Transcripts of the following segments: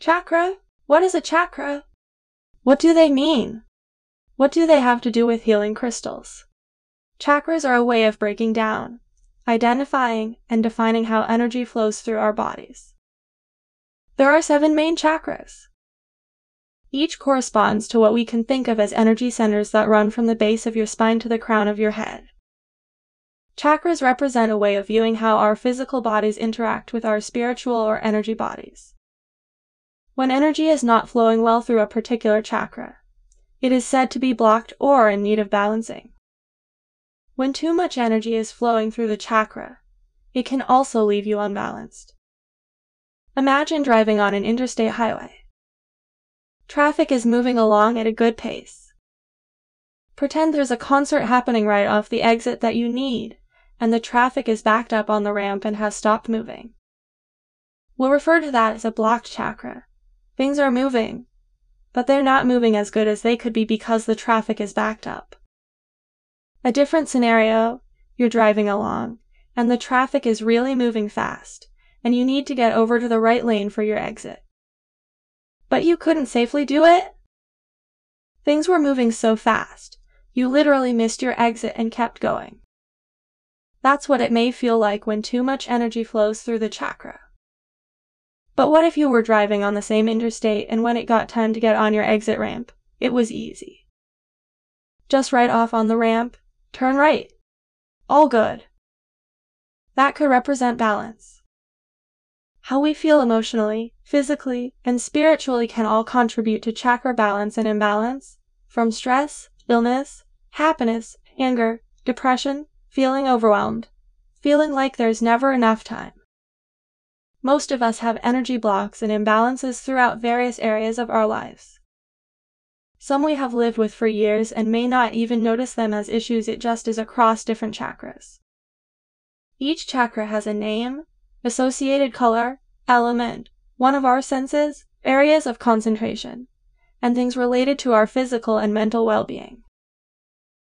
Chakra? What is a chakra? What do they mean? What do they have to do with healing crystals? Chakras are a way of breaking down, identifying, and defining how energy flows through our bodies. There are seven main chakras. Each corresponds to what we can think of as energy centers that run from the base of your spine to the crown of your head. Chakras represent a way of viewing how our physical bodies interact with our spiritual or energy bodies. When energy is not flowing well through a particular chakra, it is said to be blocked or in need of balancing. When too much energy is flowing through the chakra, it can also leave you unbalanced. Imagine driving on an interstate highway. Traffic is moving along at a good pace. Pretend there's a concert happening right off the exit that you need, and the traffic is backed up on the ramp and has stopped moving. We'll refer to that as a blocked chakra. Things are moving, but they're not moving as good as they could be because the traffic is backed up. A different scenario, you're driving along, and the traffic is really moving fast, and you need to get over to the right lane for your exit. But you couldn't safely do it? Things were moving so fast, you literally missed your exit and kept going. That's what it may feel like when too much energy flows through the chakra. But what if you were driving on the same interstate and when it got time to get on your exit ramp, it was easy? Just right off on the ramp, turn right. All good. That could represent balance. How we feel emotionally, physically, and spiritually can all contribute to chakra balance and imbalance, from stress, illness, happiness, anger, depression, feeling overwhelmed, feeling like there's never enough time. Most of us have energy blocks and imbalances throughout various areas of our lives. Some we have lived with for years and may not even notice them as issues, it just is across different chakras. Each chakra has a name, associated color, element, one of our senses, areas of concentration, and things related to our physical and mental well being.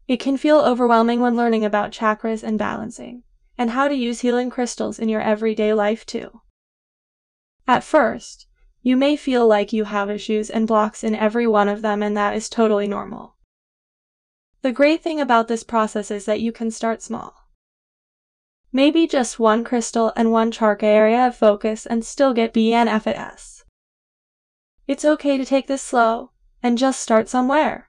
It can feel overwhelming when learning about chakras and balancing, and how to use healing crystals in your everyday life too. At first, you may feel like you have issues and blocks in every one of them, and that is totally normal. The great thing about this process is that you can start small. Maybe just one crystal and one chakra area of focus and still get BNF at S. It's okay to take this slow and just start somewhere.